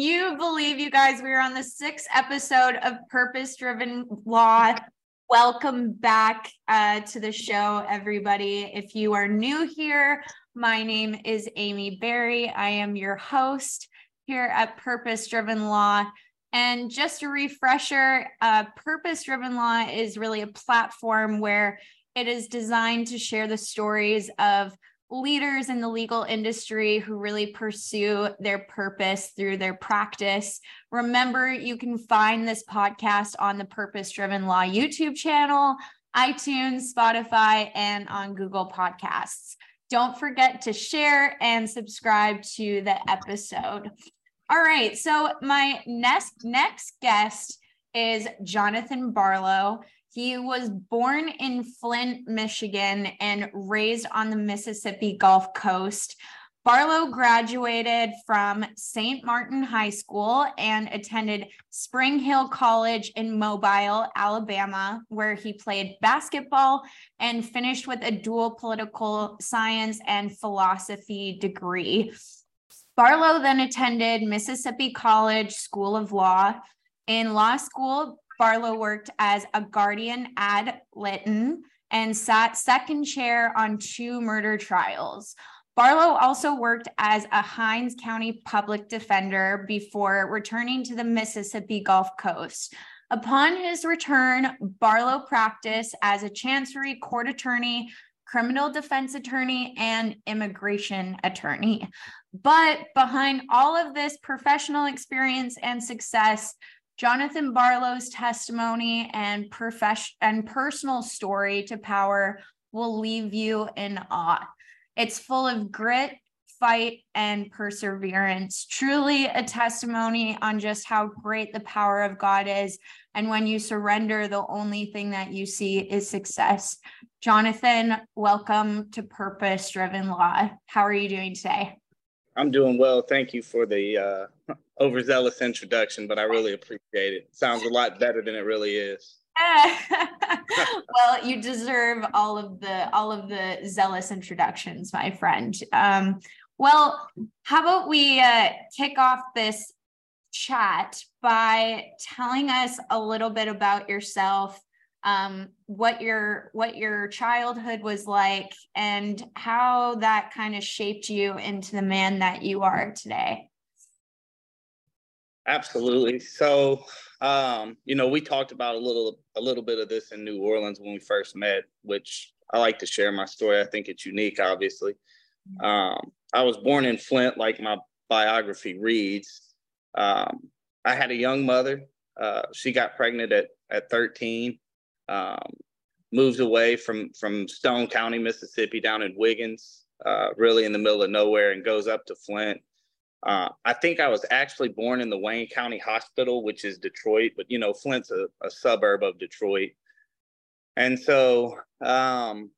can you believe, you guys, we are on the sixth episode of Purpose Driven Law. Welcome back uh, to the show, everybody. If you are new here, my name is Amy Barrie. I am your host here at Purpose Driven Law. And just a refresher uh, Purpose Driven Law is really a platform where it is designed to share the stories of leaders in the legal industry who really pursue their purpose through their practice. Remember, you can find this podcast on the Purpose Driven Law YouTube channel, iTunes, Spotify, and on Google Podcasts. Don't forget to share and subscribe to the episode. All right, so my next next guest is Jonathan Barlow. He was born in Flint, Michigan, and raised on the Mississippi Gulf Coast. Barlow graduated from St. Martin High School and attended Spring Hill College in Mobile, Alabama, where he played basketball and finished with a dual political science and philosophy degree. Barlow then attended Mississippi College School of Law. In law school, Barlow worked as a guardian ad litem and sat second chair on two murder trials. Barlow also worked as a Hinds County public defender before returning to the Mississippi Gulf Coast. Upon his return, Barlow practiced as a Chancery Court attorney, criminal defense attorney, and immigration attorney. But behind all of this professional experience and success, Jonathan Barlow's testimony and and personal story to power will leave you in awe. It's full of grit, fight, and perseverance. Truly a testimony on just how great the power of God is. And when you surrender, the only thing that you see is success. Jonathan, welcome to Purpose Driven Law. How are you doing today? I'm doing well. Thank you for the uh, overzealous introduction, but I really appreciate it. Sounds a lot better than it really is. well, you deserve all of the all of the zealous introductions, my friend. Um, well, how about we uh, kick off this chat by telling us a little bit about yourself um, what your what your childhood was like and how that kind of shaped you into the man that you are today absolutely. So um, you know we talked about a little a little bit of this in new orleans when we first met which i like to share my story. I think it's unique obviously. Um, i was born in flint like my biography reads. Um, i had a young mother. Uh, she got pregnant at, at 13 um, moves away from from Stone County, Mississippi, down in Wiggins, uh, really in the middle of nowhere, and goes up to Flint. Uh, I think I was actually born in the Wayne County Hospital, which is Detroit, but you know Flint's a, a suburb of Detroit. And so, um,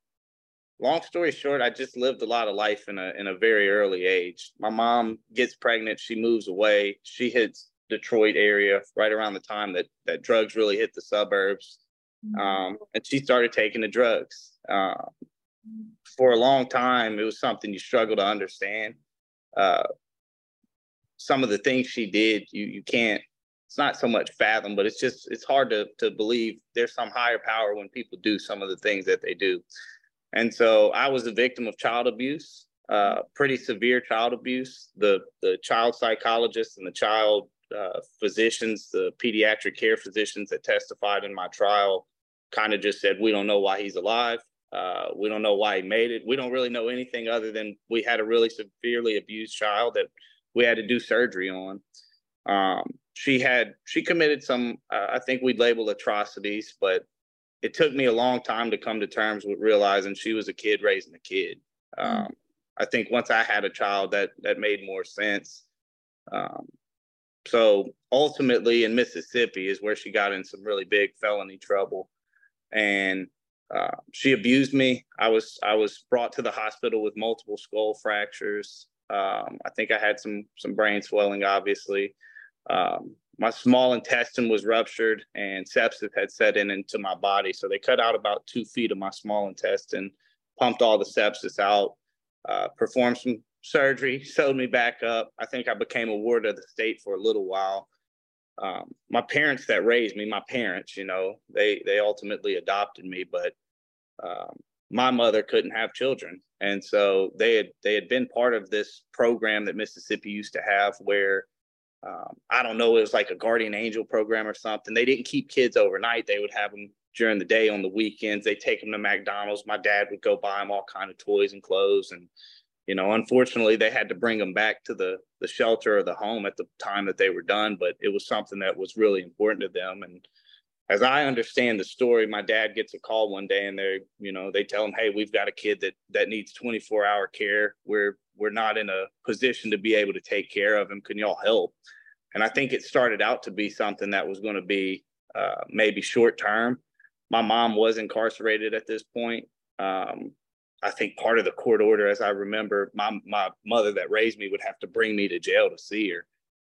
long story short, I just lived a lot of life in a in a very early age. My mom gets pregnant, she moves away, she hits Detroit area right around the time that that drugs really hit the suburbs Mm-hmm. um, and she started taking the drugs. Uh, for a long time, it was something you struggle to understand. Uh, some of the things she did, you you can't. It's not so much fathom, but it's just it's hard to to believe there's some higher power when people do some of the things that they do. And so I was a victim of child abuse, uh, pretty severe child abuse. The the child psychologists and the child uh, physicians, the pediatric care physicians that testified in my trial kind of just said, we don't know why he's alive. Uh, we don't know why he made it. We don't really know anything other than we had a really severely abused child that we had to do surgery on. Um, she had she committed some uh, I think we'd label atrocities, but it took me a long time to come to terms with realizing she was a kid raising a kid. Um, I think once I had a child, that that made more sense. Um, so ultimately, in Mississippi is where she got in some really big felony trouble and uh, she abused me. I was I was brought to the hospital with multiple skull fractures. Um, I think I had some some brain swelling, obviously. Um, my small intestine was ruptured and sepsis had set in into my body. So they cut out about two feet of my small intestine, pumped all the sepsis out, uh, performed some surgery, sewed me back up. I think I became a ward of the state for a little while. Um, my parents that raised me, my parents, you know, they they ultimately adopted me, but um, my mother couldn't have children, and so they had they had been part of this program that Mississippi used to have, where um, I don't know, it was like a guardian angel program or something. They didn't keep kids overnight; they would have them during the day on the weekends. They take them to McDonald's. My dad would go buy them all kind of toys and clothes, and you know, unfortunately, they had to bring them back to the the shelter or the home at the time that they were done. But it was something that was really important to them. And as I understand the story, my dad gets a call one day, and they, you know, they tell him, "Hey, we've got a kid that that needs 24 hour care. We're we're not in a position to be able to take care of him. Can y'all help?" And I think it started out to be something that was going to be uh, maybe short term. My mom was incarcerated at this point. Um, I think part of the court order, as I remember, my my mother that raised me would have to bring me to jail to see her,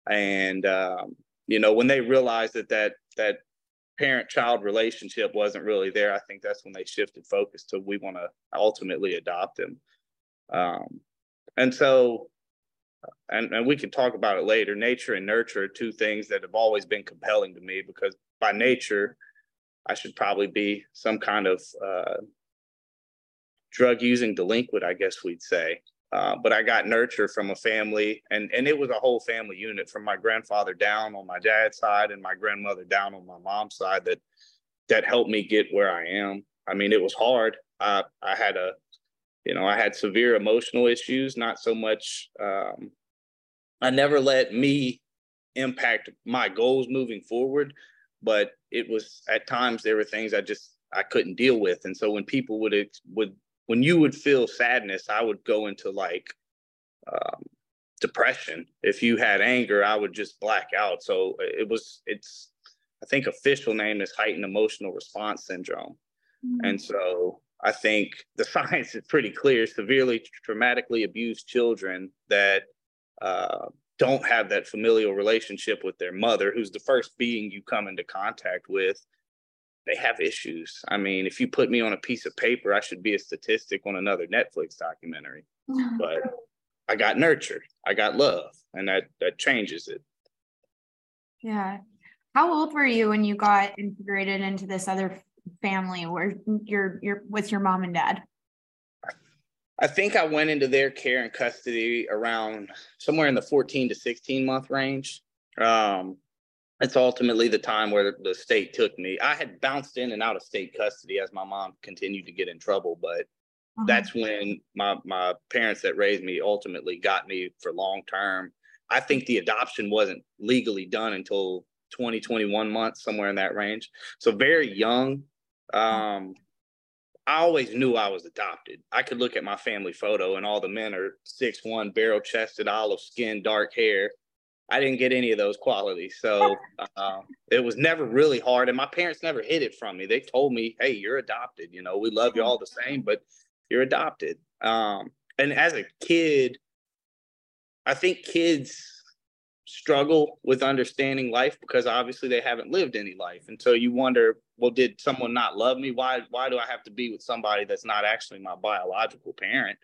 and um, you know when they realized that that that parent child relationship wasn't really there, I think that's when they shifted focus to we want to ultimately adopt him, um, and so. And, and we can talk about it later. Nature and nurture are two things that have always been compelling to me because by nature, I should probably be some kind of uh, drug using delinquent, I guess we'd say. Uh, but I got nurture from a family, and and it was a whole family unit from my grandfather down on my dad's side and my grandmother down on my mom's side that that helped me get where I am. I mean, it was hard. I I had a, you know, I had severe emotional issues. Not so much. Um, I never let me impact my goals moving forward, but it was at times there were things I just I couldn't deal with, and so when people would would when you would feel sadness, I would go into like um, depression. If you had anger, I would just black out. So it was, it's, I think official name is heightened emotional response syndrome. Mm-hmm. And so I think the science is pretty clear. Severely traumatically abused children that uh, don't have that familial relationship with their mother, who's the first being you come into contact with, they have issues. I mean, if you put me on a piece of paper, I should be a statistic on another Netflix documentary. but I got nurtured, I got love, and that that changes it. Yeah. How old were you when you got integrated into this other family where you're you're with your mom and dad? I think I went into their care and custody around somewhere in the 14 to 16 month range. Um, it's ultimately the time where the state took me. I had bounced in and out of state custody as my mom continued to get in trouble, but uh-huh. that's when my my parents that raised me ultimately got me for long term. I think the adoption wasn't legally done until 20, 21 months, somewhere in that range. So very young. Um, I always knew I was adopted. I could look at my family photo and all the men are six one, barrel chested, olive skin, dark hair. I didn't get any of those qualities. So uh, it was never really hard. And my parents never hid it from me. They told me, hey, you're adopted. You know, we love you all the same, but you're adopted. Um, and as a kid, I think kids struggle with understanding life because obviously they haven't lived any life. And so you wonder, well, did someone not love me? Why why do I have to be with somebody that's not actually my biological parent?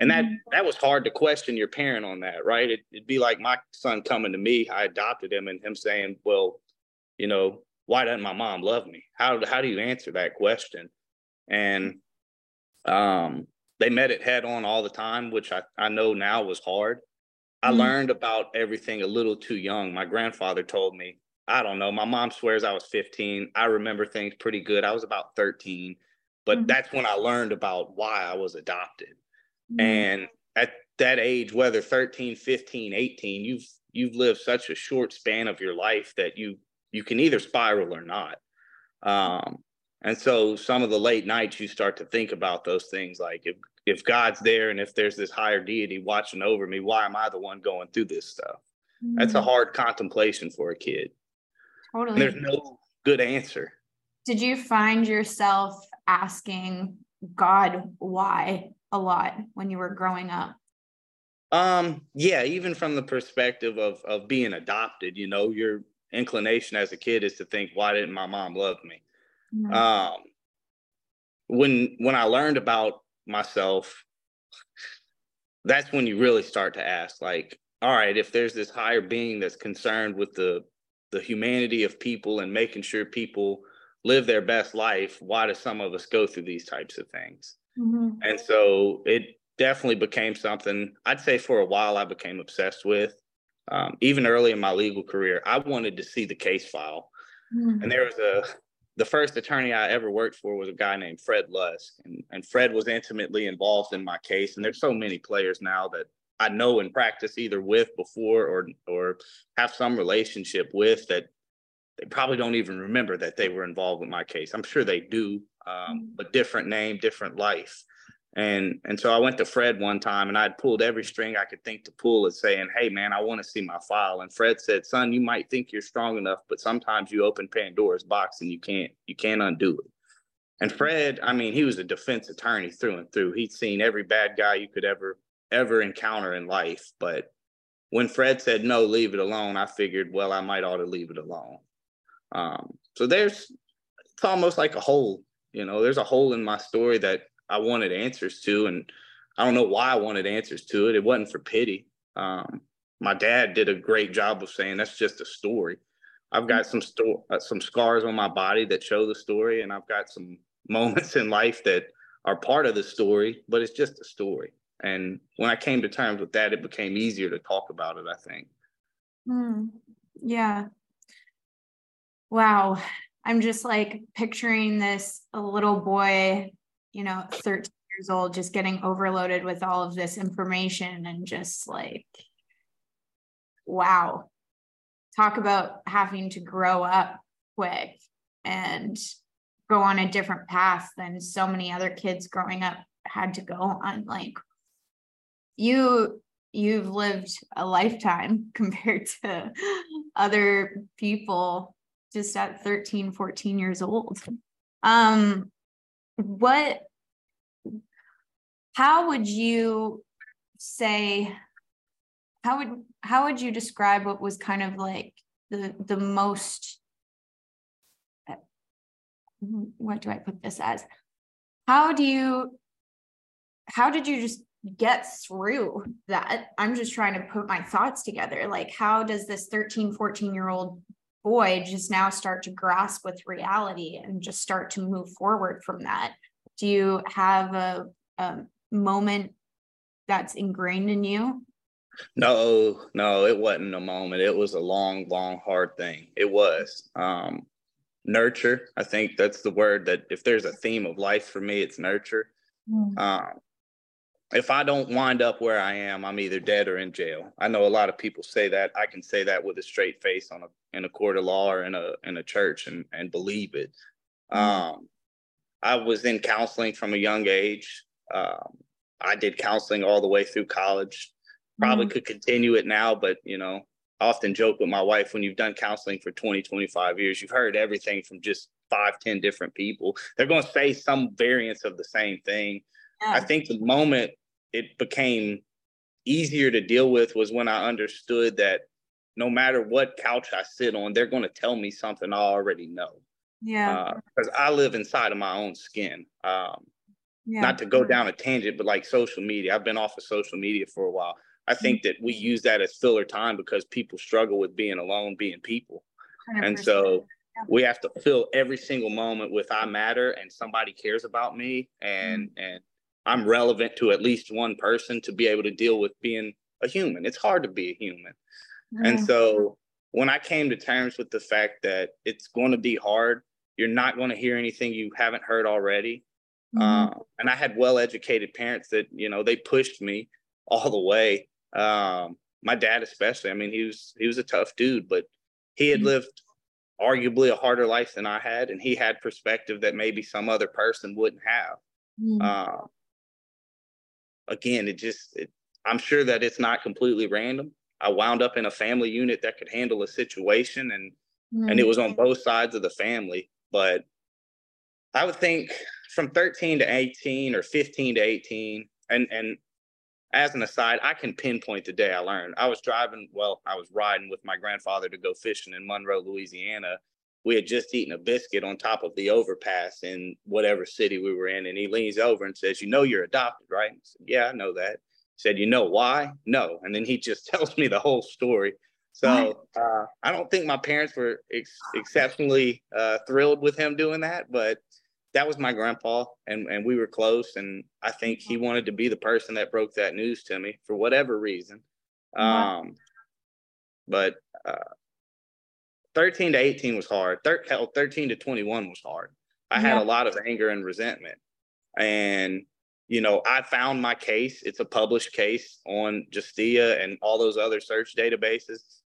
And that mm-hmm. that was hard to question your parent on that right? It, would be like my son coming to me i adopted him and him saying well you know why doesn't my mom love me? How, how do you answer that question? And um, they met it head on all the time which I, I know now was hard. I mm-hmm. learned about everything a little too young. My grandfather told me i don't know my mom swears i was 15 i remember things pretty good. I was about 13 but mm-hmm. that's when i learned about why i was adopted Mm-hmm. And at that age, whether 13, 15, 18, you've you've lived such a short span of your life that you you can either spiral or not. Um, and so some of the late nights you start to think about those things like if if God's there and if there's this higher deity watching over me, why am I the one going through this stuff? Mm-hmm. That's a mm-hmm. hard contemplation for a kid. Totally. And there's no good answer. Did you find yourself asking God why a lot when you were growing up? Um, yeah, even from the perspective of of being adopted, you know, your inclination as a kid is to think, why didn't my mom love me? Mm-hmm. Um, when when I learned about myself, that's when you really start to ask, like, all right, if there's this higher being that's concerned with the the humanity of people and making sure people live their best life, why do some of us go through these types of things? Mm-hmm. And so it definitely became something I'd say for a while I became obsessed with. Um, even early in my legal career, I wanted to see the case file. Mm-hmm. And there was a the first attorney I ever worked for was a guy named Fred Lusk. And, and Fred was intimately involved in my case. And there's so many players now that I know in practice either with before or or have some relationship with that they probably don't even remember that they were involved with my case. I'm sure they do, um, mm-hmm. but different name, different life. And and so I went to Fred one time and I'd pulled every string I could think to pull and saying, Hey man, I want to see my file. And Fred said, Son, you might think you're strong enough, but sometimes you open Pandora's box and you can't you can't undo it. And Fred, I mean, he was a defense attorney through and through. He'd seen every bad guy you could ever ever encounter in life. But when Fred said no, leave it alone, I figured, well, I might ought to leave it alone. Um, so there's it's almost like a hole, you know, there's a hole in my story that I wanted answers to, and I don't know why I wanted answers to it. It wasn't for pity. Um, my dad did a great job of saying that's just a story. I've got some sto- uh, some scars on my body that show the story, and I've got some moments in life that are part of the story, but it's just a story. And when I came to terms with that, it became easier to talk about it. I think. Hmm. Yeah. Wow. I'm just like picturing this a little boy you know, 13 years old, just getting overloaded with all of this information and just like, wow. Talk about having to grow up quick and go on a different path than so many other kids growing up had to go on. Like, you you've lived a lifetime compared to other people just at 13 14 years old um what how would you say how would how would you describe what was kind of like the the most what do I put this as? How do you how did you just get through that? I'm just trying to put my thoughts together. Like how does this 13, 14 year old boy just now start to grasp with reality and just start to move forward from that? Do you have a, a moment that's ingrained in you? No no it wasn't a moment. It was a long long hard thing. It was um nurture. I think that's the word that if there's a theme of life for me it's nurture. Mm. um if I don't wind up where I am, I'm either dead or in jail. I know a lot of people say that. I can say that with a straight face on a in a court of law or in a in a church and and believe it. Mm-hmm. Um, I was in counseling from a young age. Um, I did counseling all the way through college. Probably mm-hmm. could continue it now, but you know, I often joke with my wife when you've done counseling for 20, 25 years, you've heard everything from just five, 10 different people. They're going to say some variants of the same thing. Yeah. I think the moment it became easier to deal with was when I understood that no matter what couch I sit on, they're going to tell me something I already know. Yeah. Because uh, I live inside of my own skin. Um, yeah. Not to go down a tangent, but like social media, I've been off of social media for a while. I think mm-hmm. that we use that as filler time because people struggle with being alone, being people. 100%. And so we have to fill every single moment with I matter and somebody cares about me and mm-hmm. and I'm relevant to at least one person to be able to deal with being a human. It's hard to be a human. Mm-hmm. And so when I came to terms with the fact that it's going to be hard, you're not going to hear anything you haven't heard already. Mm-hmm. Uh, and I had well educated parents that, you know, they pushed me all the way. Um, my dad, especially, I mean, he was, he was a tough dude, but he had mm-hmm. lived arguably a harder life than I had. And he had perspective that maybe some other person wouldn't have. Mm-hmm. Uh, again, it just, it, I'm sure that it's not completely random. I wound up in a family unit that could handle a situation and mm-hmm. and it was on both sides of the family. But I would think from 13 to 18 or 15 to 18, and and as an aside, I can pinpoint the day I learned. I was driving, well, I was riding with my grandfather to go fishing in Monroe, Louisiana. We had just eaten a biscuit on top of the overpass in whatever city we were in. And he leans over and says, You know, you're adopted, right? I said, yeah, I know that said, You know why? No. And then he just tells me the whole story. So uh, I don't think my parents were ex- exceptionally uh, thrilled with him doing that, but that was my grandpa, and, and we were close. And I think he wanted to be the person that broke that news to me for whatever reason. Um, but uh, 13 to 18 was hard. Thir- 13 to 21 was hard. I had a lot of anger and resentment. And you know, I found my case. It's a published case on Justia and all those other search databases.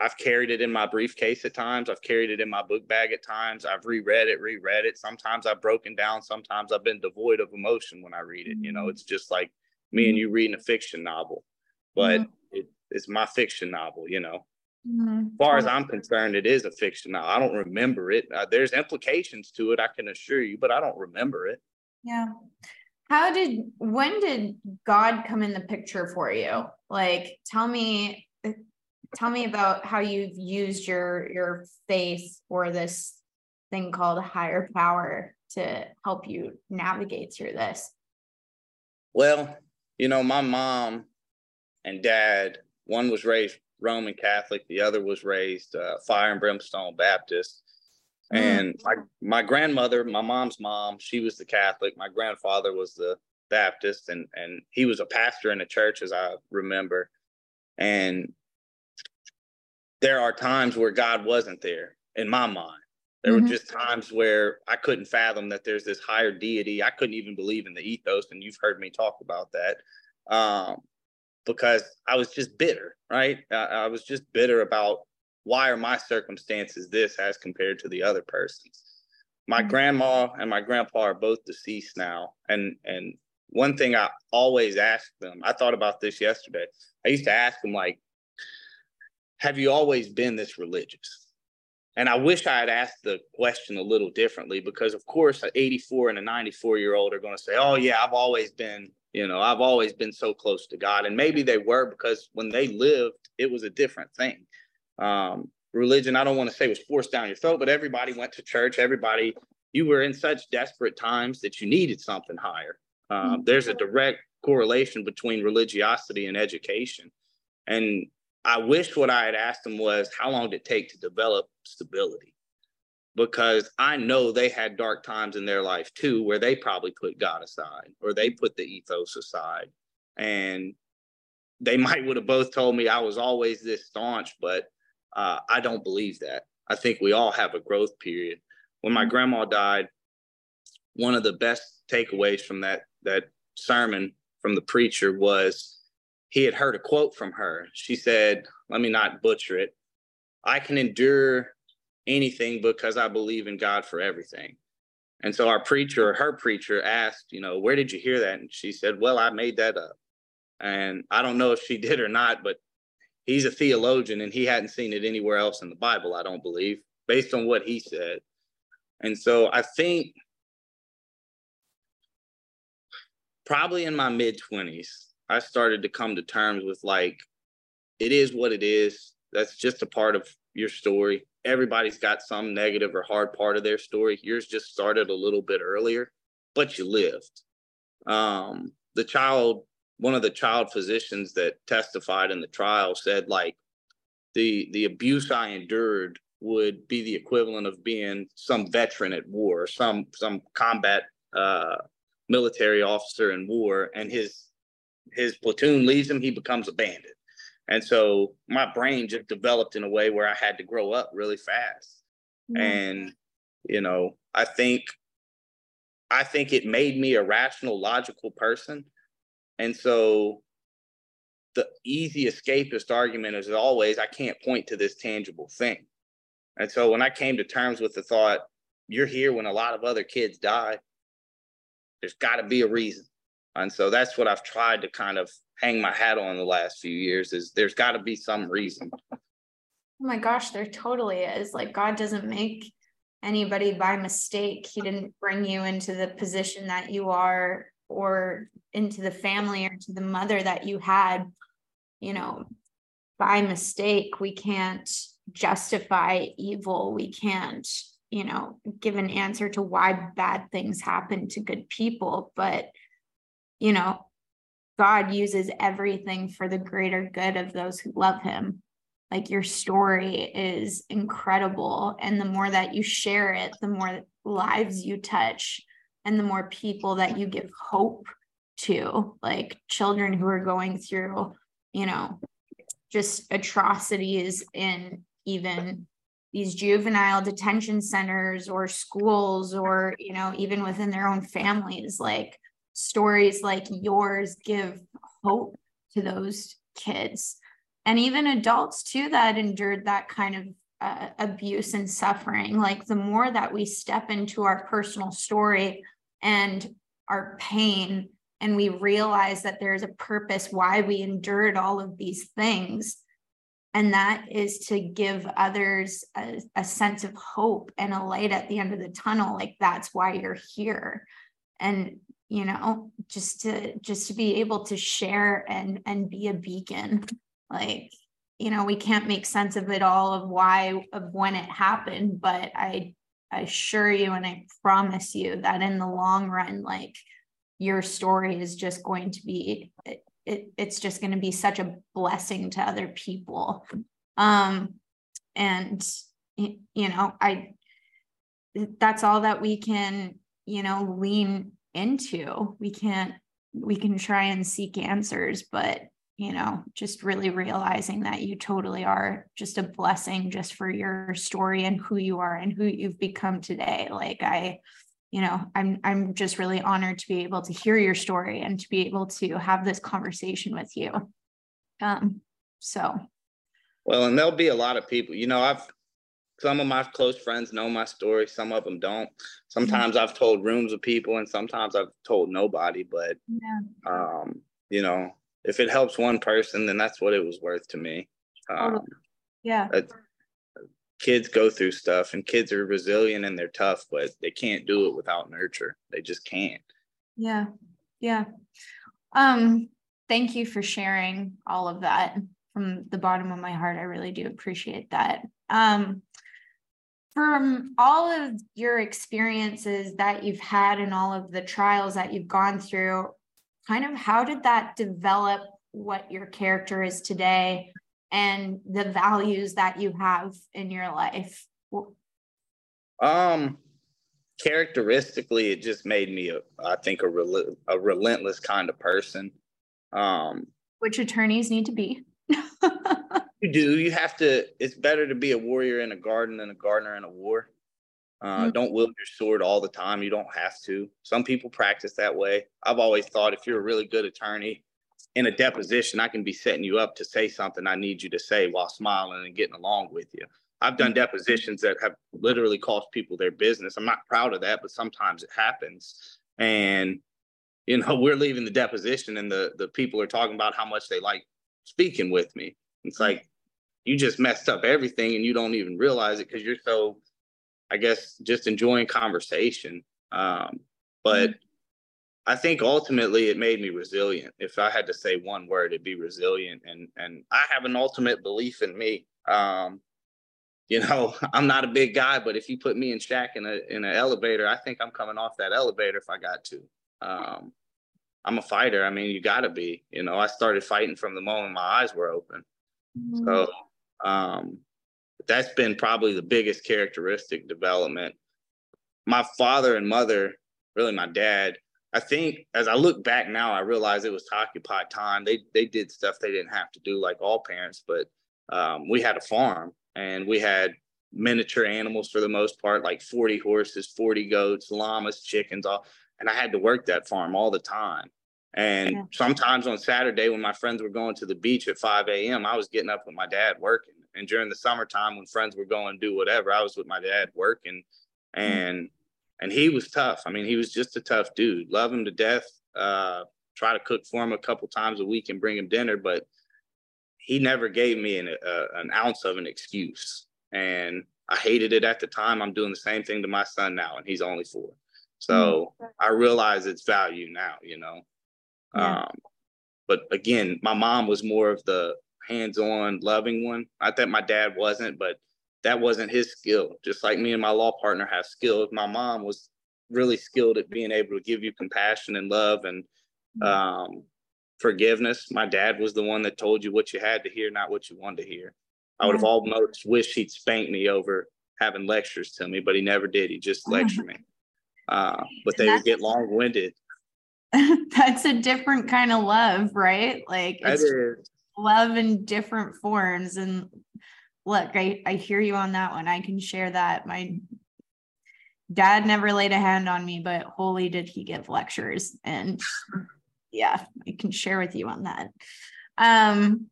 I've carried it in my briefcase at times. I've carried it in my book bag at times. I've reread it, reread it. Sometimes I've broken down. Sometimes I've been devoid of emotion when I read it. You know, mm-hmm. it's just like me and mm-hmm. you reading a fiction novel, but mm-hmm. it, it's my fiction novel, you know. Mm-hmm. As far as I'm concerned, it is a fiction novel. I don't remember it. Uh, there's implications to it, I can assure you, but I don't remember it. Yeah. How did when did God come in the picture for you? Like tell me tell me about how you've used your your faith or this thing called higher power to help you navigate through this. Well, you know, my mom and dad, one was raised Roman Catholic, the other was raised uh, Fire and Brimstone Baptist. Mm. And my my grandmother, my mom's mom, she was the Catholic. My grandfather was the Baptist, and and he was a pastor in a church, as I remember. And there are times where God wasn't there in my mind. There mm-hmm. were just times where I couldn't fathom that there's this higher deity. I couldn't even believe in the ethos, and you've heard me talk about that. Um, because I was just bitter, right? I, I was just bitter about why are my circumstances this as compared to the other person's my mm-hmm. grandma and my grandpa are both deceased now and and one thing i always ask them i thought about this yesterday i used to ask them like have you always been this religious and i wish i had asked the question a little differently because of course an 84 and a 94 year old are going to say oh yeah i've always been you know i've always been so close to god and maybe they were because when they lived it was a different thing um, religion, I don't want to say was forced down your throat, but everybody went to church. Everybody, you were in such desperate times that you needed something higher. Uh, mm-hmm. There's a direct correlation between religiosity and education. And I wish what I had asked them was how long did it take to develop stability? Because I know they had dark times in their life too, where they probably put God aside or they put the ethos aside. And they might would have both told me I was always this staunch, but uh, I don't believe that. I think we all have a growth period. When my grandma died, one of the best takeaways from that that sermon from the preacher was he had heard a quote from her. She said, "Let me not butcher it. I can endure anything because I believe in God for everything." And so our preacher, mm-hmm. her preacher, asked, "You know, where did you hear that?" And she said, "Well, I made that up." And I don't know if she did or not, but he's a theologian and he hadn't seen it anywhere else in the Bible, I don't believe, based on what he said. And so I think probably in my mid 20s, I started to come to terms with like, it is what it is. That's just a part of your story. Everybody's got some negative or hard part of their story. Yours just started a little bit earlier, but you lived. Um, the child one of the child physicians that testified in the trial said like the the abuse I endured would be the equivalent of being some veteran at war, some some combat uh, military officer in war, and his his platoon leaves him, he becomes a bandit. And so my brain just developed in a way where I had to grow up really fast. Mm-hmm. And you know, I think I think it made me a rational, logical person and so the easy escapist argument is always, I can't point to this tangible thing. And so when I came to terms with the thought, you're here when a lot of other kids die, there's got to be a reason. And so that's what I've tried to kind of hang my hat on the last few years is there's got to be some reason. Oh my gosh, there totally is. Like God doesn't make anybody by mistake. He didn't bring you into the position that you are or into the family or to the mother that you had, you know, by mistake. We can't justify evil. We can't, you know, give an answer to why bad things happen to good people. But, you know, God uses everything for the greater good of those who love him. Like your story is incredible. And the more that you share it, the more lives you touch and the more people that you give hope to, like children who are going through, you know, just atrocities in even these juvenile detention centers or schools or you know even within their own families like stories like yours give hope to those kids. And even adults too that endured that kind of uh, abuse and suffering like the more that we step into our personal story and our pain and we realize that there's a purpose why we endured all of these things and that is to give others a, a, sense of hope and a light at the end of the tunnel like that's why you're here. And you know just to just to be able to share and and be a beacon. Like you know we can't make sense of it all of why of when it happened but i i assure you and i promise you that in the long run like your story is just going to be it, it's just going to be such a blessing to other people. Um and you know i that's all that we can you know lean into we can't we can try and seek answers but you know just really realizing that you totally are just a blessing just for your story and who you are and who you've become today. Like i you know i'm i'm just really honored to be able to hear your story and to be able to have this conversation with you. Um so. Well and there'll be a lot of people you know i've some of my close friends know my story some of them don't sometimes mm-hmm. i've told rooms of people and sometimes i've told nobody but yeah. um you know if it helps one person then that's what it was worth to me um, yeah kids go through stuff and kids are resilient and they're tough, but they can't do it without nurture. They just can't. Yeah. Yeah. Um, thank you for sharing all of that from the bottom of my heart. I really do appreciate that. Um, from all of your experiences that you've had and all of the trials that you've gone through, kind of how did that develop what your character is today? and the values that you have in your life? Um, characteristically, it just made me, a, I think, a, rel- a relentless kind of person. Um, Which attorneys need to be. you do. You have to. It's better to be a warrior in a garden than a gardener in a war. Uh, mm-hmm. Don't wield your sword all the time. You don't have to. Some people practice that way. I've always thought if you're a really good attorney, in a deposition, I can be setting you up to say something I need you to say while smiling and getting along with you. I've done depositions that have literally cost people their business. I'm not proud of that, but sometimes it happens. And you know, we're leaving the deposition and the the people are talking about how much they like speaking with me. It's like you just messed up everything and you don't even realize it because you're so I guess just enjoying conversation. Um, but mm-hmm. I think ultimately it made me resilient. If I had to say one word, it'd be resilient. And and I have an ultimate belief in me. Um, you know, I'm not a big guy, but if you put me and Shaq in a in an elevator, I think I'm coming off that elevator if I got to. Um, I'm a fighter. I mean, you got to be. You know, I started fighting from the moment my eyes were open. Mm-hmm. So um, that's been probably the biggest characteristic development. My father and mother, really my dad, I think as I look back now, I realize it was occupied time. They they did stuff they didn't have to do like all parents, but um, we had a farm and we had miniature animals for the most part, like 40 horses, 40 goats, llamas, chickens, all. And I had to work that farm all the time. And yeah. sometimes on Saturday, when my friends were going to the beach at 5 a.m., I was getting up with my dad working. And during the summertime, when friends were going to do whatever, I was with my dad working. Mm. And mm-hmm and he was tough. I mean, he was just a tough dude. Love him to death. Uh, try to cook for him a couple times a week and bring him dinner, but he never gave me an, uh, an ounce of an excuse. And I hated it at the time. I'm doing the same thing to my son now, and he's only four. So mm-hmm. I realize its value now, you know. Yeah. Um, but again, my mom was more of the hands-on, loving one. I that my dad wasn't, but that wasn't his skill. Just like me and my law partner have skills. My mom was really skilled at being able to give you compassion and love and mm-hmm. um, forgiveness. My dad was the one that told you what you had to hear, not what you wanted to hear. I would have almost wished he'd spank me over having lectures to me, but he never did. He just lectured me. Uh, but they would get long winded. That's a different kind of love, right? Like it's love in different forms. And look, I, I hear you on that one. I can share that. My dad never laid a hand on me, but holy did he give lectures. And yeah, I can share with you on that. Um,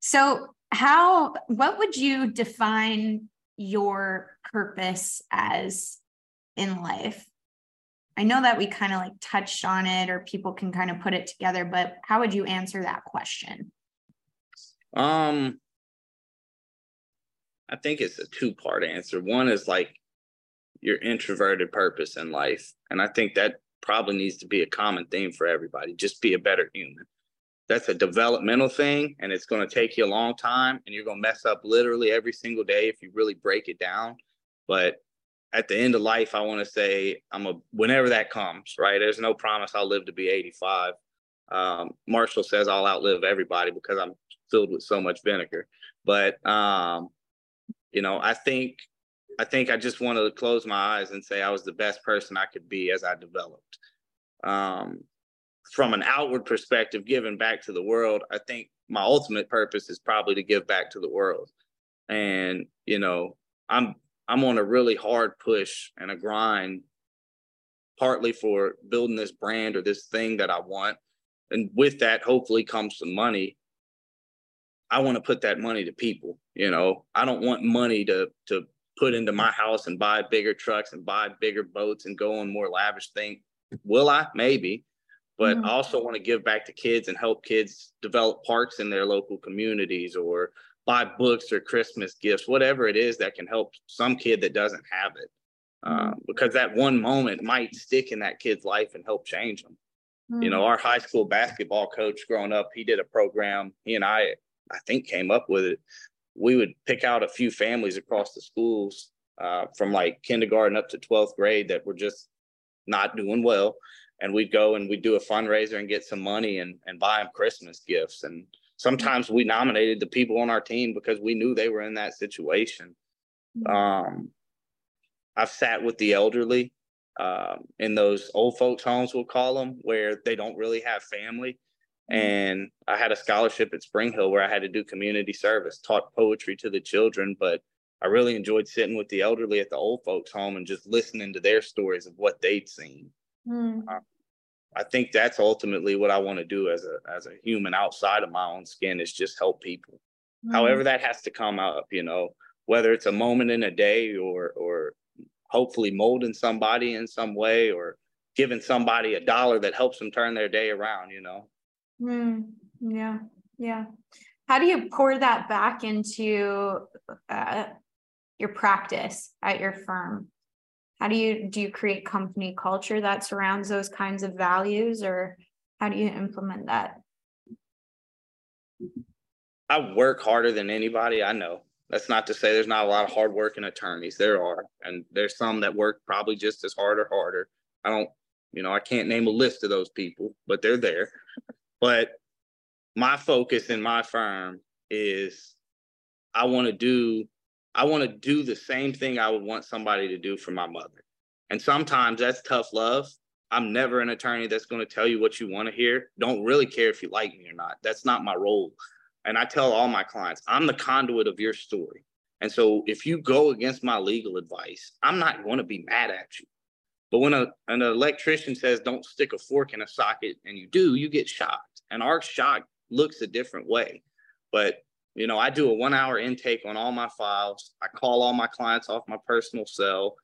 so how what would you define your purpose as in life? I know that we kind of like touched on it or people can kind of put it together, but how would you answer that question? Um I think it's a two-part answer. One is like your introverted purpose in life, and I think that probably needs to be a common theme for everybody. Just be a better human that's a developmental thing and it's going to take you a long time and you're going to mess up literally every single day if you really break it down but at the end of life i want to say i'm a whenever that comes right? There's no promise i'll live to be 85 um, marshall says i'll outlive everybody because i'm filled with so much vinegar. But um, you know i think i think i just want to close my eyes and say i was the best person i could be as i developed. Um, from an outward perspective, giving back to the world, I think my ultimate purpose is probably to give back to the world. And, you know, I'm I'm on a really hard push and a grind, partly for building this brand or this thing that I want. And with that, hopefully comes some money. I want to put that money to people. You know, I don't want money to to put into my house and buy bigger trucks and buy bigger boats and go on more lavish things. Will I? Maybe but mm-hmm. I also want to give back to kids and help kids develop parks in their local communities or buy books or Christmas gifts, whatever it is that can help some kid that doesn't have it. Uh, mm-hmm. because that one moment might stick in that kid's life and help change them. Mm-hmm. You know, mm-hmm. our high school basketball coach growing up, he did a program. He and I, I think, came up with it. We would pick out a few families across the schools uh, from like kindergarten up to 12th grade that were just not doing well and we'd go and we'd do a fundraiser and get some money and, and buy them Christmas gifts. And sometimes we nominated the people on our team because we knew they were in that situation. Mm-hmm. Um, I've sat with the elderly um, in those old folks' homes, we'll call them, where they don't really have family. Mm-hmm. And I had a scholarship at Spring Hill where I had to do community service, taught poetry to the children, but I really enjoyed sitting with the elderly at the old folks' home and just listening to their stories of what they'd seen. Mm. Uh, I think that's ultimately what I want to do as a as a human outside of my own skin is just help people. Mm-hmm. However that has to come up, you know, whether it's a moment in a day or or hopefully molding somebody in some way or giving somebody a dollar that helps them turn their day around, you know. Mm, yeah. Yeah. How do you pour that back into uh, your practice at your firm? How do you do you create company culture that surrounds those kinds of values or how do you implement that? I work harder than anybody i know. That's not to say there's not a lot of hardworking attorneys. There are and there's some that work probably just as hard or harder. I don't you know i can't name a list of those people but they're there. But my focus in my firm is i want to do I want to do the same thing I would want somebody to do for my mother. And sometimes that's tough love. I'm never an attorney that's going to tell you what you want to hear. Don't really care if you like me or not. That's not my role. And I tell all my clients, I'm the conduit of your story. And so if you go against my legal advice, I'm not going to be mad at you. But when a, an electrician says, don't stick a fork in a socket, and you do, you get shocked. And our shock looks a different way. But you know, I do a one hour intake on all my files. I call all my clients off my personal cell.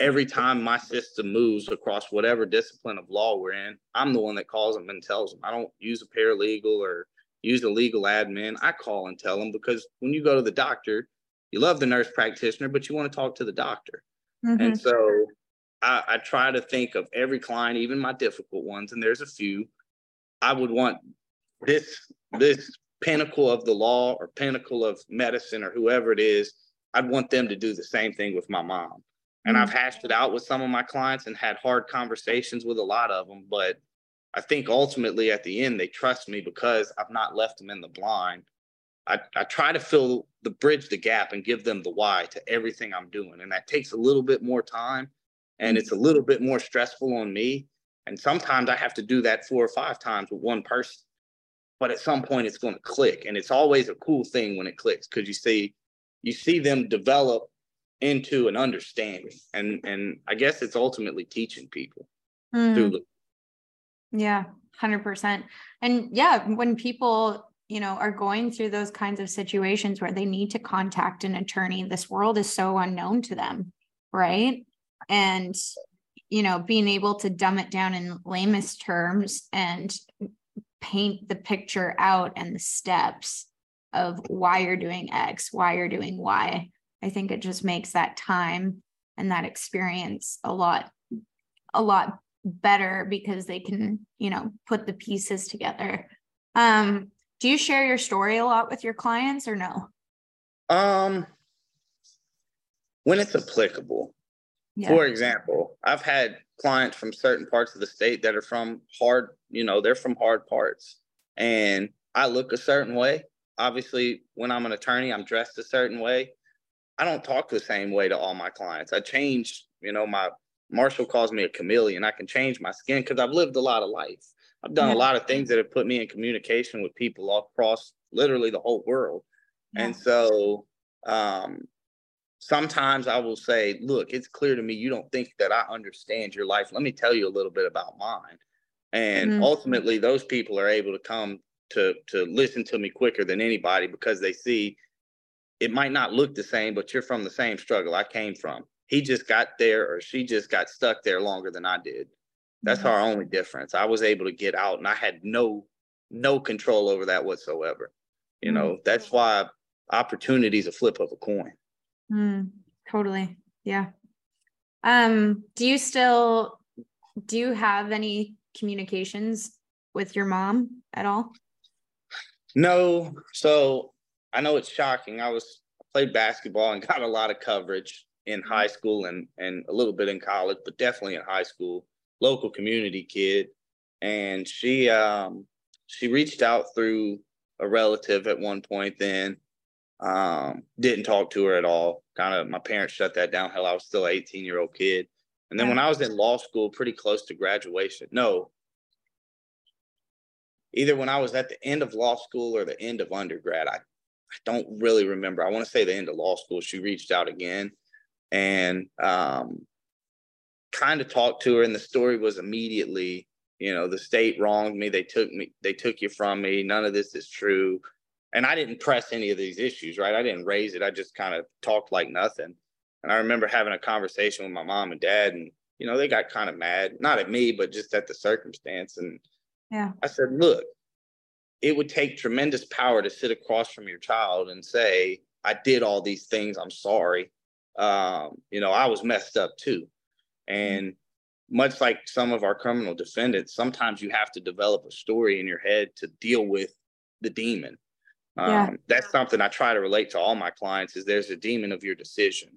Every time my system moves across whatever discipline of law we're in, I'm the one that calls them and tells them. I don't use a paralegal or use a legal admin. I call and tell them because when you go to the doctor, you love the nurse practitioner, but you want to talk to the doctor. Mm-hmm. And so I, I try to think of every client, even my difficult ones, and there's a few. I would want this this pinnacle of the law or pinnacle of medicine or whoever it is, I'd want them to do the same thing with my mom. And mm-hmm. I've hashed it out with some of my clients and had hard conversations with a lot of them. But I think ultimately at the end they trust me because I've not left them in the blind. I, I try to fill the bridge the gap and give them the why to everything I'm doing. And that takes a little bit more time and it's a little bit more stressful on me. And sometimes I have to do that four or five times with one person. But at some point it's going to click. And it's always a cool thing when it clicks because you see you see them develop into an understanding. And and I guess it's ultimately teaching people mm. through the yeah, 100%. And yeah, when people, you know, are going through those kinds of situations where they need to contact an attorney, this world is so unknown to them, right? And you know, being able to dumb it down in lamest terms and paint the picture out and the steps of why you're doing X, why you're doing Y. I think it just makes that time and that experience a lot a lot better because they can, you know, put the pieces together. Um, do you share your story a lot with your clients or no? Um, when it's applicable. Yeah. For example, I've had clients from certain parts of the state that are from hard, you know, they're from hard parts. And I look a certain way. Obviously, when I'm an attorney, I'm dressed a certain way. I don't talk the same way to all my clients. I change, you know, my Marshall calls me a chameleon. I can change my skin because I've lived a lot of life. I've done yeah. a lot of things that have put me in communication with people all across literally the whole world. Yeah. And so um, sometimes I will say, look, it's clear to me you don't think that I understand your life. Let me tell you a little bit about mine. And mm-hmm. ultimately, those people are able to come to to listen to me quicker than anybody because they see it might not look the same, but you're from the same struggle I came from he just got there or she just got stuck there longer than I did. That's mm-hmm. our only difference. I was able to get out and I had no no control over that whatsoever. You mm-hmm. know, that's why opportunity is a flip of a coin. Mm, totally. Yeah. Um, do you still do you have any communications with your mom at all? No. So I know it's shocking. I was played basketball and got a lot of coverage in high school and and a little bit in college, but definitely in high school. Local community kid, and she um, she reached out through a relative at one point. Then um, didn't talk to her at all. Kind of my parents shut that down. Hell, I was still an 18 year old kid. And then when I was in law school, pretty close to graduation, no, either when I was at the end of law school or the end of undergrad, I, I don't really remember. I want to say the end of law school, she reached out again and um, kind of talked to her. And the story was immediately, you know, the state wronged me. They took me, they took you from me. None of this is true. And I didn't press any of these issues, right? I didn't raise it. I just kind of talked like nothing. And I remember having a conversation with my mom and dad, and you know, they got kind of mad, not at me, but just at the circumstance. And yeah, I said, look, it would take tremendous power to sit across from your child and say, I did all these things. I'm sorry um, you know, I was messed up too. Mm-hmm. And much like some of our criminal defendants, sometimes you have to develop a story in your head to deal with the demon. Um, yeah. That's something I try to relate to all my clients is there's a demon of your decision.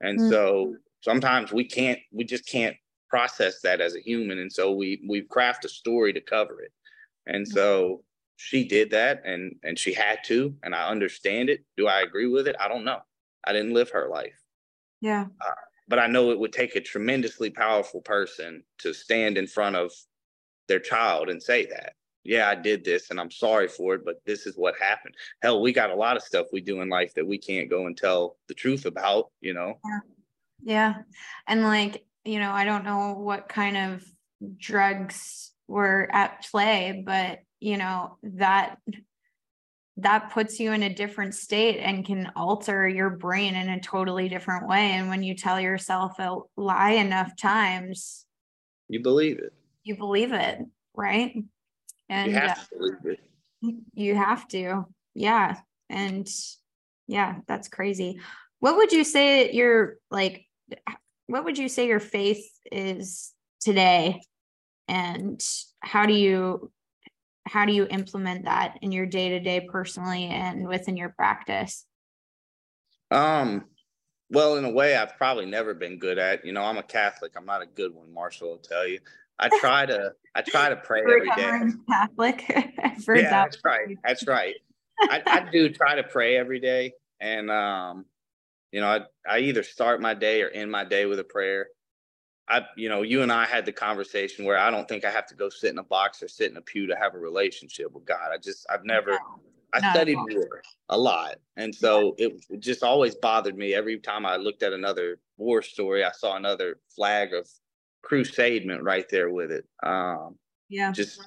And mm-hmm. so sometimes we can't, we just can't process that as a human. And so we, we craft a story to cover it. And mm-hmm. so she did that and, and she had to, and I understand it. Do I agree with it? I don't know. I didn't live her life. Yeah. Uh, but I know it would take a tremendously powerful person to stand in front of their child and say that. Yeah, I did this and I'm sorry for it, but this is what happened. Hell, we got a lot of stuff we do in life that we can't go and tell the truth about, you know? Yeah. Yeah. And like, you know, I don't know what kind of drugs were at play, but, you know, that that puts you in a different state and can alter your brain in a totally different way. And when you tell yourself a lie enough times, you believe it. You believe it, right? And you have to believe it. You have to. Yeah. And yeah, that's crazy. What would you say your like what would you say your faith is today? And how do you how do you implement that in your day to day personally and within your practice? Um, well, in a way, I've probably never been good at. You know, I'm a Catholic. I'm not a good one, Marshall will tell you. I try to I try to pray every day. Catholic. yeah, that's right. That's right. I, I do try to pray every day, and um, you know, I I either start my day or end my day with a prayer. I, you know, you and I had the conversation where I don't think I have to go sit in a box or sit in a pew to have a relationship with God. I just, I've never, no, I studied war a lot. And so it, it, just always bothered me every time I looked at another war story, I saw another flag of crusadement right there with it. Um, yeah. Just,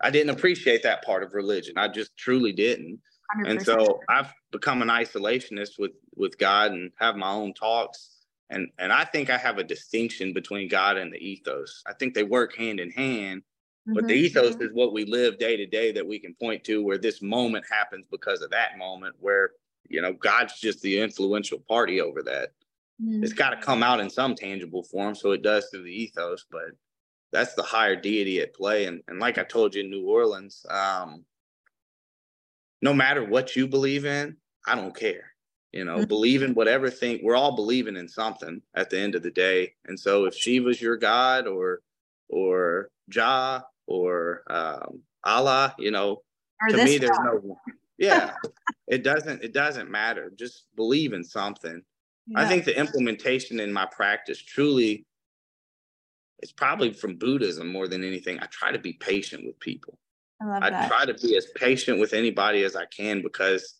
I didn't appreciate that part of religion. I just truly didn't. 100%. And so I've become an isolationist with, with God and have my own talks and and I think I have a distinction between God and the ethos. I think they work hand in hand, mm-hmm. but the mm-hmm, ethos mm-hmm. is what we live day to day that we can point to where this moment happens because of that moment where you know God's just the influential party over that. Mm-hmm. It's got to come out in some tangible form, so it does through the ethos, but that's the higher deity at play. And and like I told you in New Orleans, um, no matter what you believe in, I don't care you know, mm-hmm. believe in whatever thing we're all believing in something at the end of the day. And so if Shiva's your God or or Jah or um, Allah, you know, or to me there's no yeah, it doesn't it doesn't matter. Just believe in something. Yeah. I think the implementation in my practice truly it's probably from Buddhism more than anything. I try to be patient with people. I, I try to be as patient with anybody as I can because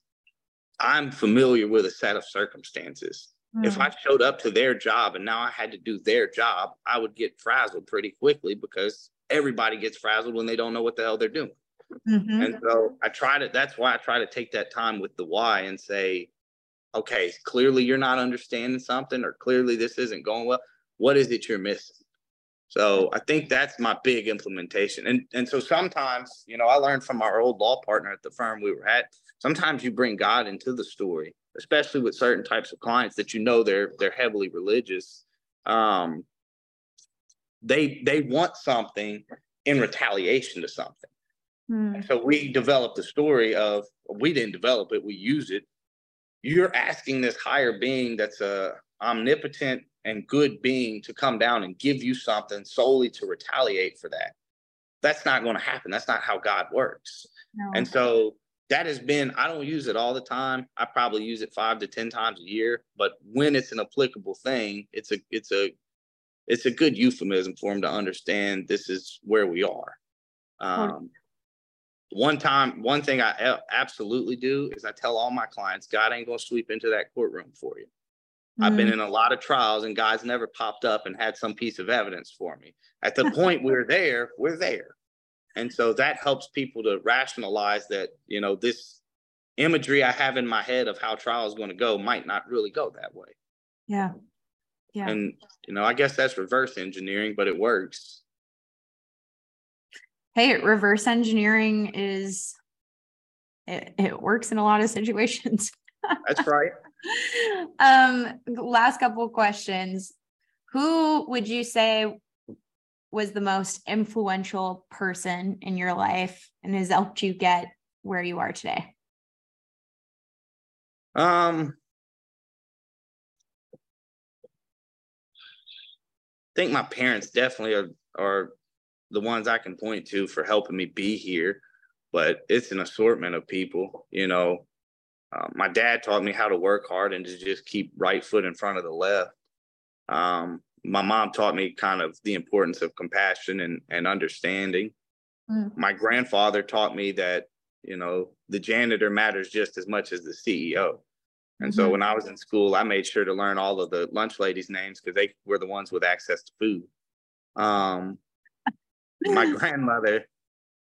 I'm familiar with a set of circumstances. Mm. If I hmm. showed up to their job and now I had to do their job, I would get frazzled pretty quickly because everybody gets frazzled when they don't know what the hell they're doing. Mm-hmm. And so I try to, that's why I try to take that time with the why and say, okay, clearly you're not understanding something, or clearly this isn't going well. What is it you're missing? So I think that's my big implementation. And and so sometimes, you know, I learned from our old law partner at the firm we were at. Sometimes you bring God into the story, especially with certain types of clients that you know they're they're heavily religious. Um, they they want something in retaliation to something. Hmm. So we developed the story of we didn't develop it, we use it. You're asking this higher being that's a omnipotent and good being to come down and give you something solely to retaliate for that. That's not going to happen. That's not how God works. No. And so that has been, I don't use it all the time. I probably use it five to 10 times a year, but when it's an applicable thing, it's a, it's a, it's a good euphemism for them to understand this is where we are. Um, one time, one thing I absolutely do is I tell all my clients, God ain't going to sweep into that courtroom for you. Mm-hmm. I've been mm. in a lot of trials and God's never popped up and had some piece of evidence for me. At the point we're there, we're there. And so that helps people to rationalize that, you know, this imagery I have in my head of how trial is going to go might not really go that way. Yeah. Yeah. And, you know, I guess that's reverse engineering, but it works. Hey, reverse engineering is, it, it works in a lot of situations. that's right um, last couple of questions. Who would you say was the most influential person in your life and has helped you get where you are today? Um, I think my parents definitely are, are the ones I can point to for helping me be here, but it's an assortment of people, you know, uh, my dad taught me how to work hard and to just keep right foot in front of the left. Um, my mom taught me kind of the importance of compassion and, and understanding. Mm. My grandfather taught me that, you know, the janitor matters just as much as the CEO. And mm-hmm. so when I was in school, I made sure to learn all of the lunch ladies' names because they were the ones with access to food. Um, my grandmother,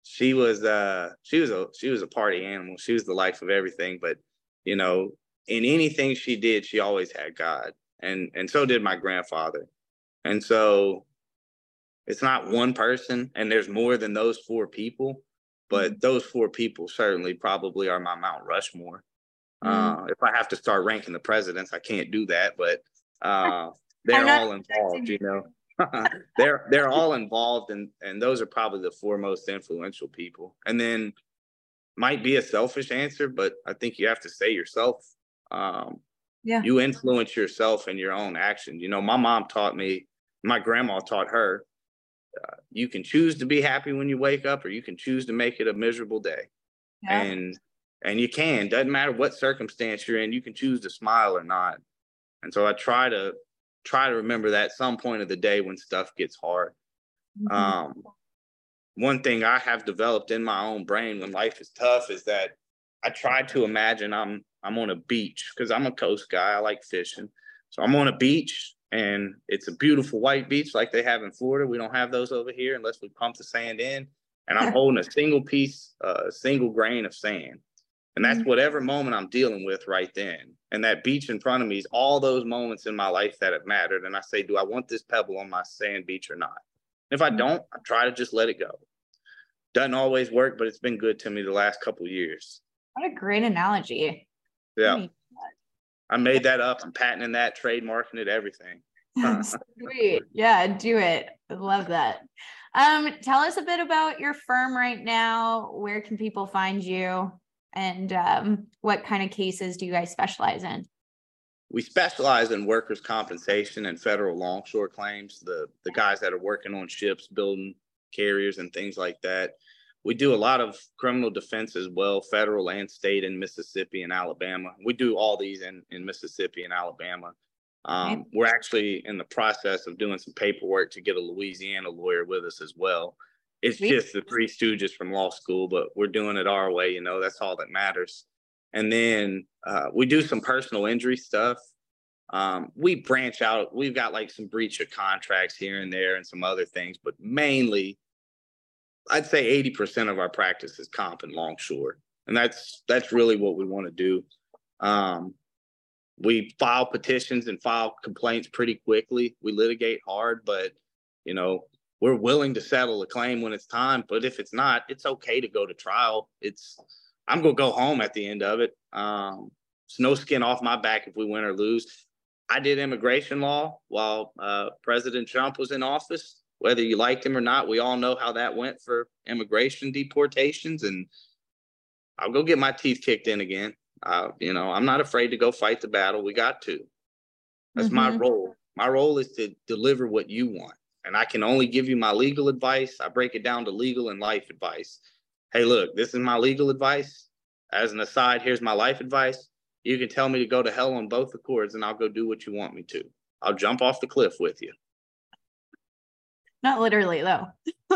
she was uh she was a she was a party animal. She was the life of everything, but you know, in anything she did, she always had God. And and so did my grandfather. And so it's not one person and there's more than those four people, but mm-hmm. those four people certainly probably are my Mount Rushmore. Mm-hmm. Uh, if I have to start ranking the presidents, I can't do that, but uh, they're all involved, you know. they're they're all involved and and those are probably the four most influential people. And then might be a selfish answer, but I think you have to say yourself. Um, yeah. You influence yourself in your own actions. You know, my mom taught me, my grandma taught her, uh, you can choose to be happy when you wake up, or you can choose to make it a miserable day. Yeah. And and you can doesn't matter what circumstance you're in, you can choose to smile or not. And so I try to try to remember that some point of the day when stuff gets hard. Mm-hmm. Um, one thing I have developed in my own brain when life is tough is that I try to imagine I'm I'm on a beach because I'm a coast guy. I like fishing. So I'm on a beach and it's a beautiful white beach like they have in Florida. We don't have those over here unless we pump the sand in. And I'm holding a single piece, a uh, single grain of sand. And that's mm-hmm. whatever moment I'm dealing with right then. And that beach in front of me is all those moments in my life that have mattered. And I say, do I want this pebble on my sand beach or not? If I mm-hmm. don't, I try to just let it go. Doesn't always work, but it's been good to me the last couple years. What a great analogy. Yeah. I made that up. I'm patenting that, trademarking it, everything. Sweet. Yeah, do it. I love that. Um, tell us a bit about your firm right now. Where can people find you? And um, what kind of cases do you guys specialize in? We specialize in workers' compensation and federal longshore claims. The the guys that are working on ships, building carriers, and things like that we do a lot of criminal defense as well, federal and state in Mississippi and Alabama. We do all these in, in Mississippi and Alabama. Um, we're actually in the process of doing some paperwork to get a Louisiana lawyer with us as well. It's just the three stooges from law school, but we're doing it our way. You know, that's all that matters. And then uh, we do some personal injury stuff. Um, we branch out. We've got like some breach of contracts here and there and some other things, but mainly I'd say 80% of our practice is comp and longshore. And that's that's really what we want to do. Um, we file petitions and file complaints pretty quickly. We litigate hard, but you know, we're willing to settle a claim when it's time. But if it's not, it's okay to go to trial. It's I'm gonna go home at the end of it. Um, it's no skin off my back if we win or lose. I did immigration law while uh, President Trump was in office whether you liked him or not, we all know how that went for immigration deportations. And I'll go get my teeth kicked in again. Uh, you know, I'm not afraid to go fight the battle. We got to. That's mm-hmm. my role. My role is to deliver what you want. And I can only give you my legal advice. I break it down to legal and life advice. Hey, look, this is my legal advice. As an aside, here's my life advice. You can tell me to go to hell on both accords, and I'll go do what you want me to. I'll jump off the cliff with you. Not literally though.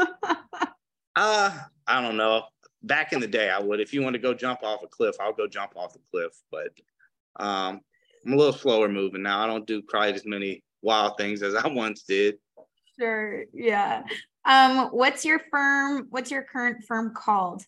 uh, I don't know. Back in the day, I would. If you want to go jump off a cliff, I'll go jump off the cliff. But um, I'm a little slower moving now. I don't do quite as many wild things as I once did. Sure. Yeah. Um, what's your firm? What's your current firm called?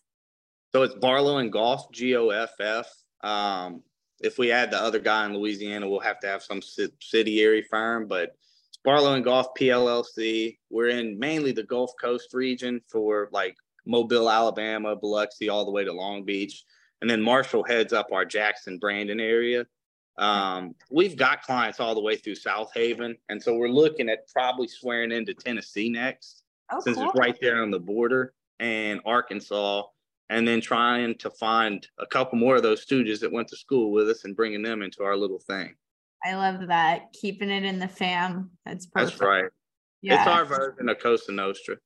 So it's Barlow and Goff, G O F F. Um, if we add the other guy in Louisiana, we'll have to have some subsidiary firm, but it's Barlow and Goff PLLC. We're in mainly the Gulf Coast region for like Mobile, Alabama, Biloxi, all the way to Long Beach. And then Marshall heads up our Jackson, Brandon area. Um, we've got clients all the way through Southaven, And so we're looking at probably swearing into Tennessee next, oh, since cool. it's right there on the border, and Arkansas. And then trying to find a couple more of those stooges that went to school with us and bringing them into our little thing. I love that. Keeping it in the fam. That's perfect. That's right. Yeah. It's our version of Cosa Nostra.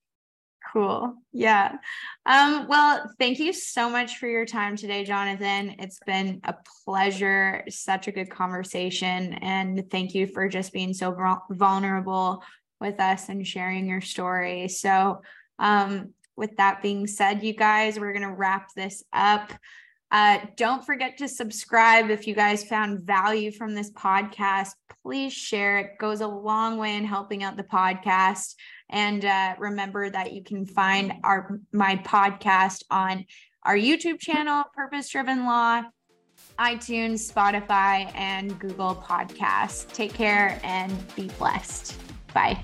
Cool. Yeah. Um, well, thank you so much for your time today, Jonathan. It's been a pleasure. Such a good conversation. And thank you for just being so vulnerable with us and sharing your story. So, um, with that being said, you guys, we're going to wrap this up. Uh, don't forget to subscribe if you guys found value from this podcast. Please share it goes a long way in helping out the podcast. And uh, remember that you can find our my podcast on our YouTube channel, Purpose Driven Law, iTunes, Spotify, and Google Podcasts. Take care and be blessed. Bye.